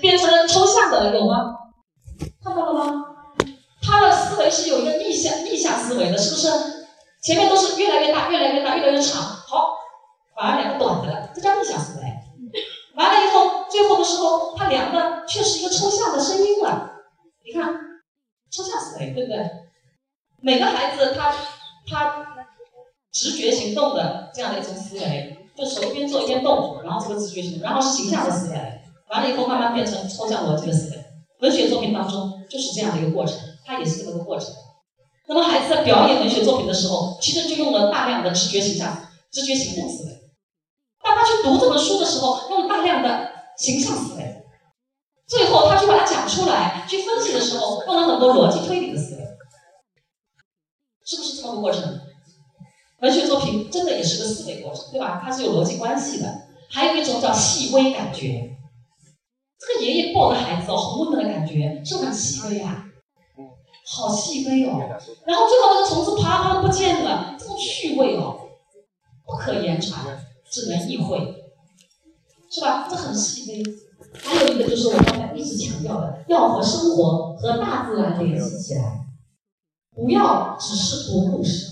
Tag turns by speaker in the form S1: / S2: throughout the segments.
S1: 变成了抽象的，有吗？看到了吗？他的思维是有一个逆向逆向思维的，是不是？前面都是越来越大，越来越大，越来越长，好，反而两个短的了，这叫逆向思维。完了以后，最后的时候，他量的却是一个抽象的声音了。你看，抽象思维，对不对？每个孩子他他直觉行动的这样的一种思维，就手一边做一边动作，然后这个直觉行动，然后是形象的思维，完了以后慢慢变成抽象逻辑的思维。文学作品当中就是这样的一个过程，它也是这么个过程。那么孩子在表演文学作品的时候，其实就用了大量的直觉形象、直觉行动思维。当他去读这本书的时候，用大量的形象思维，最后他去把它讲出来、去分析的时候，用了很多逻辑推理的思维，是不是这么个过程？文学作品真的也是个思维过程，对吧？它是有逻辑关系的。还有一种叫细微感觉，这个爷爷抱着孩子哦，好温暖的感觉，是很细微啊？好细微哦。然后最后那个虫子啪啪不见了，这种趣味哦，不可言传。只能意会，是吧？这很细微。还有一个就是我刚才一直强调的，要和生活和大自然联系起来，不要只是读故事。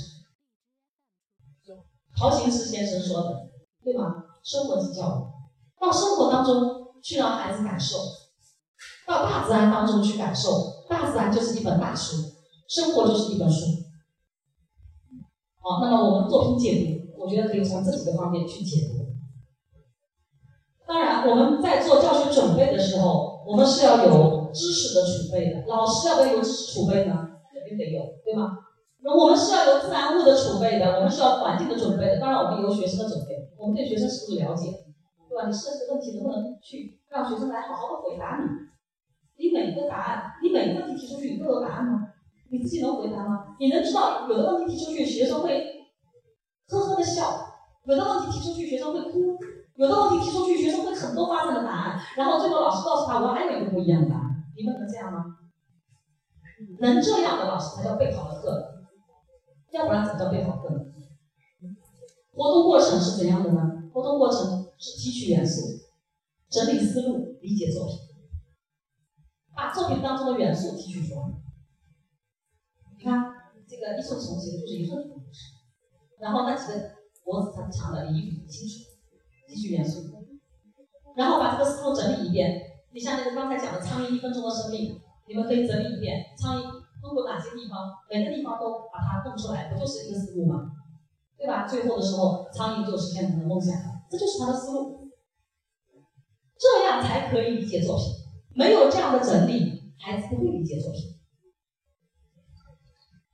S1: 陶行知先生说的，对吗？生活是教育，到生活当中去让孩子感受，到大自然当中去感受，大自然就是一本大书，生活就是一本书。好，那么我们作品解读。我觉得可以从这几个方面去解读。当然，我们在做教学准备的时候，我们是要有知识的储备的。老师要不要有知识储备呢？肯定得有，对吗？那我们是要有自然物的储备的，我们是要环境的准备的。当然，我们有学生的准备，我们对学生是不是了解？对吧？你设计的问题能不能去让学生来好好的回答你？你每个答案，你每个问题提出去，你都有答案吗？你自己能回答吗？你能知道有的问题提出去，学生会？呵呵的笑，有的问题提出去，学生会哭；有的问题提出去，学生会很多发散的答案。然后最后老师告诉他，我还有一个不一样的答案。你们能这样吗？能这样的老师才叫备考的课，要不然怎么叫备考课呢？活动过程是怎样的呢？活动过程是提取元素、整理思路、理解作品，把作品当中的元素提取出来。你看，这个一寸虫写的就是一寸的故事。然后那几个脖子长长的，你一不清楚，提取元素，然后把这个思路整理一遍。你像那个刚才讲的苍蝇一分钟的生命，你们可以整理一遍，苍蝇通过哪些地方，每个地方都把它弄出来，不就是一个思路吗？对吧？最后的时候，苍蝇就实现他的梦想了，这就是他的思路。这样才可以理解作品。没有这样的整理，孩子不会理解作品。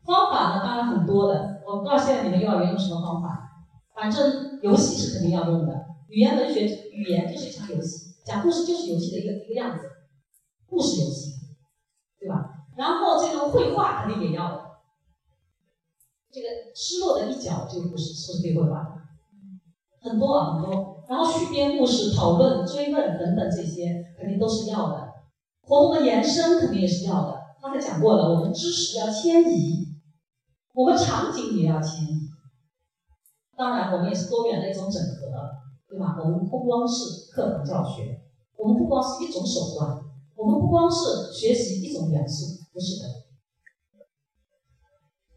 S1: 方法呢，当然很多的。我不知道现在你们幼儿园用什么方法，反正游戏是肯定要用的。语言文学语言就是一场游戏，讲故事就是游戏的一个一个样子，故事游戏，对吧？然后这个绘画肯定也要的。这个失落的一角这个故事是不是可以绘画？很多啊，很多。然后续编故事、讨论、追问等等这些肯定都是要的。活动的延伸肯定也是要的。刚才讲过了，我们知识要迁移。我们场景也要迁移，当然，我们也是多元的一种整合，对吧？我们不光是课堂教学，我们不光是一种手段，我们不光是学习一种元素，不是的。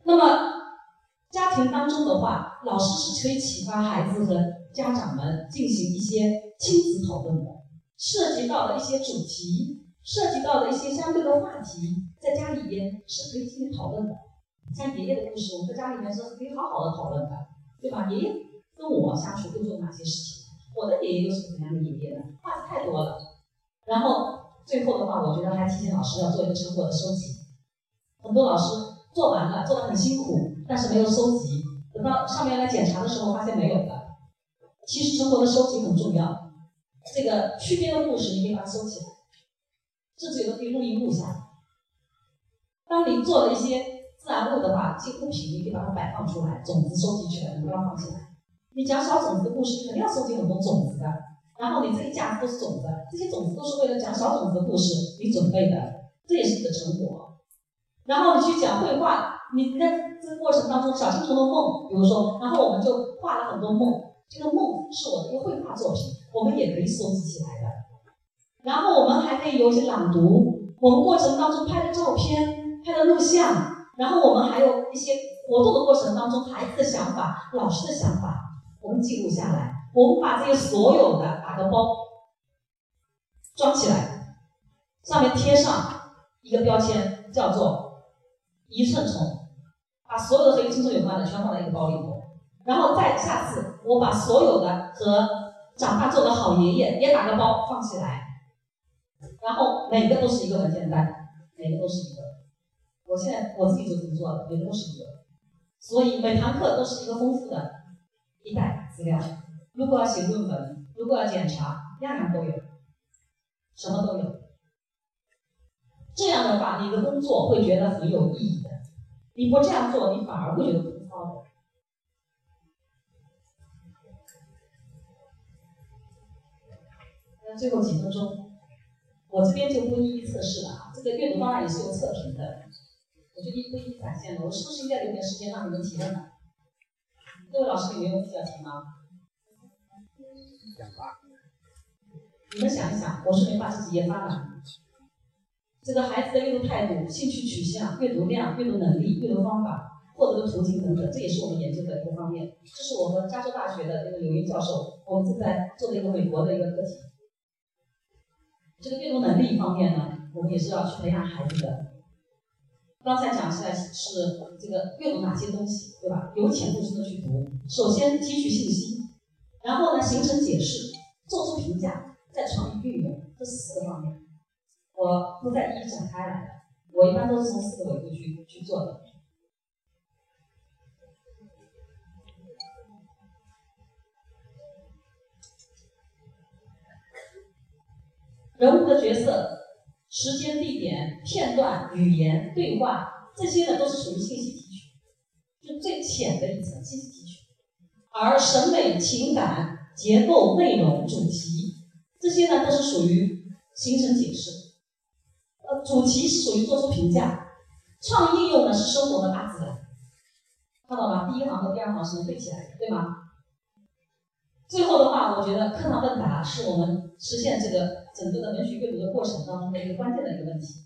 S1: 那么，家庭当中的话，老师是可以启发孩子和家长们进行一些亲子讨论的，涉及到的一些主题，涉及到的一些相对的话题，在家里边是可以进行讨论的。像爷爷的故事，我们在家里面是可以好好的讨论的，对吧？爷爷跟我相处会做哪些事情？我的爷爷又是怎样的爷爷呢？话题太多了。然后最后的话，我觉得还提醒老师要做一个成果的收集。很多老师做完了，做的很辛苦，但是没有收集，等到上面来检查的时候，发现没有了。其实成果的收集很重要。这个区别的故事，你可以把它收起来，甚至有的可以录音录下来。当你做了一些。自然物的话，这些物品你可以把它摆放出来，种子收集全部要放起来。你讲小种子的故事，肯定要收集很多种子的。然后你这一架子都是种子，这些种子都是为了讲小种子的故事你准备的，这也是你的成果。然后你去讲绘画，你在这个过程当中，小青虫的梦，比如说，然后我们就画了很多梦，这个梦是我的一个绘画作品，我们也可以收集起来的。然后我们还可以有一些朗读，我们过程当中拍的照片、拍的录像，然后我们还有一些活动的过程当中，孩子的想法、老师的想法，我们记录下来。我们把这些所有的打个包，装起来，上面贴上一个标签，叫做“一寸虫”，把所有的和一寸虫有关的全放在一个包里头。然后再下次，我把所有的和长大做的好爷爷也打个包放起来，然后每个都是一个文件单，每个都是一个。我现在我自己就这么做的，每个都是一个。所以每堂课都是一个丰富的一袋资料。如果要写论文，如果要检查，样样都有，什么都有。这样的话，你的工作会觉得很有意义的。你不这样做，你反而会觉得枯燥的。那最后几分钟，我这边就不一一测试了啊。这个阅读方案也是有测评的，我就一不一展现了。我是不是应该留点时间让你们提问呢？各位老师有没有问题要提吗？你们想一想，我是没把自己也发了。这个孩子的阅读态度、兴趣取向、阅读量、阅读能力、阅读方法、获得的途径等等，这也是我们研究的一个方面。这是我们加州大学的那个刘英教授，我们正在做的一个美国的一个课题。这个阅读能力方面呢，我们也是要去培养孩子的。刚才讲起来是这个阅读哪些东西，对吧？有浅度深的去读，首先提取信息。然后呢，形成解释，做出评价，再创意运用，这四个方面，我不再一一展开来了。我一般都是从四个维度去去做的。人物的角色、时间、地点、片段、语言、对话，这些呢都是属于信息提取，就最浅的一层信息提取。而审美、情感、结构、内容、主题，这些呢都是属于形成解释。主题是属于做出评价，创意应用呢是生活的大自然。看到吗？第一行和第二行是能对起来的，对吗？最后的话，我觉得课堂问答是我们实现这个整个的文学阅读的过程当中的一个关键的一个问题。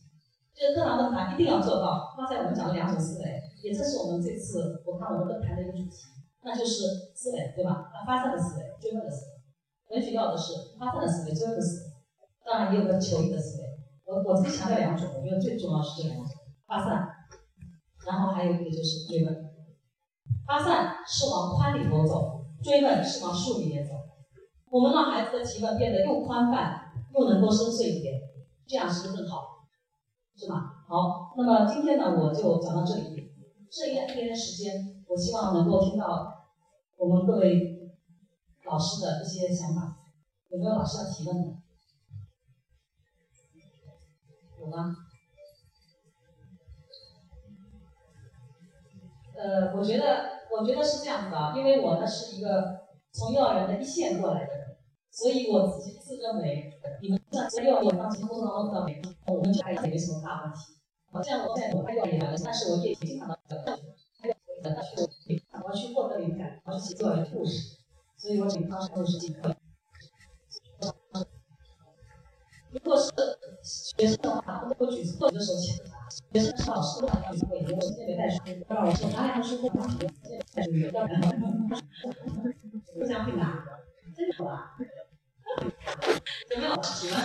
S1: 这个课堂问答一定要做到。刚才我们讲了两种思维，也正是我们这次我看我们论坛的一个主题。那就是思维，对吧？那发散的思维，追问的思维。文学要的是发散的思维，追问的思维。当然也有个求异的思维。我我这里强调两种，我觉得最重要是这两种：发散，然后还有一个就是追问。发散是往宽里头走，追问是往竖里面走。我们让孩子的提问变得又宽泛又能够深邃一点，这样是不是更好？是吗？好，那么今天呢，我就讲到这里。这一天的时间。我希望能够听到我们各位老师的一些想法，有没有老师要提问的？有吗？呃，我觉得，我觉得是这样子的，因为我呢是一个从幼儿园的一线过来的人，所以我自己自认为，你们在幼儿园当中工作当中的，我们这还也没什么大问题。好像我在我幼儿园，但是我也经常的。我要去获得灵感，我要去写作的故事，所以我每天都是进课。学生的话，我会举错的时候写学生是老师的话，举错我现在没带书，让我说拿两本书过来，带书要不然互相会拿，真的啊？有没有老师提问？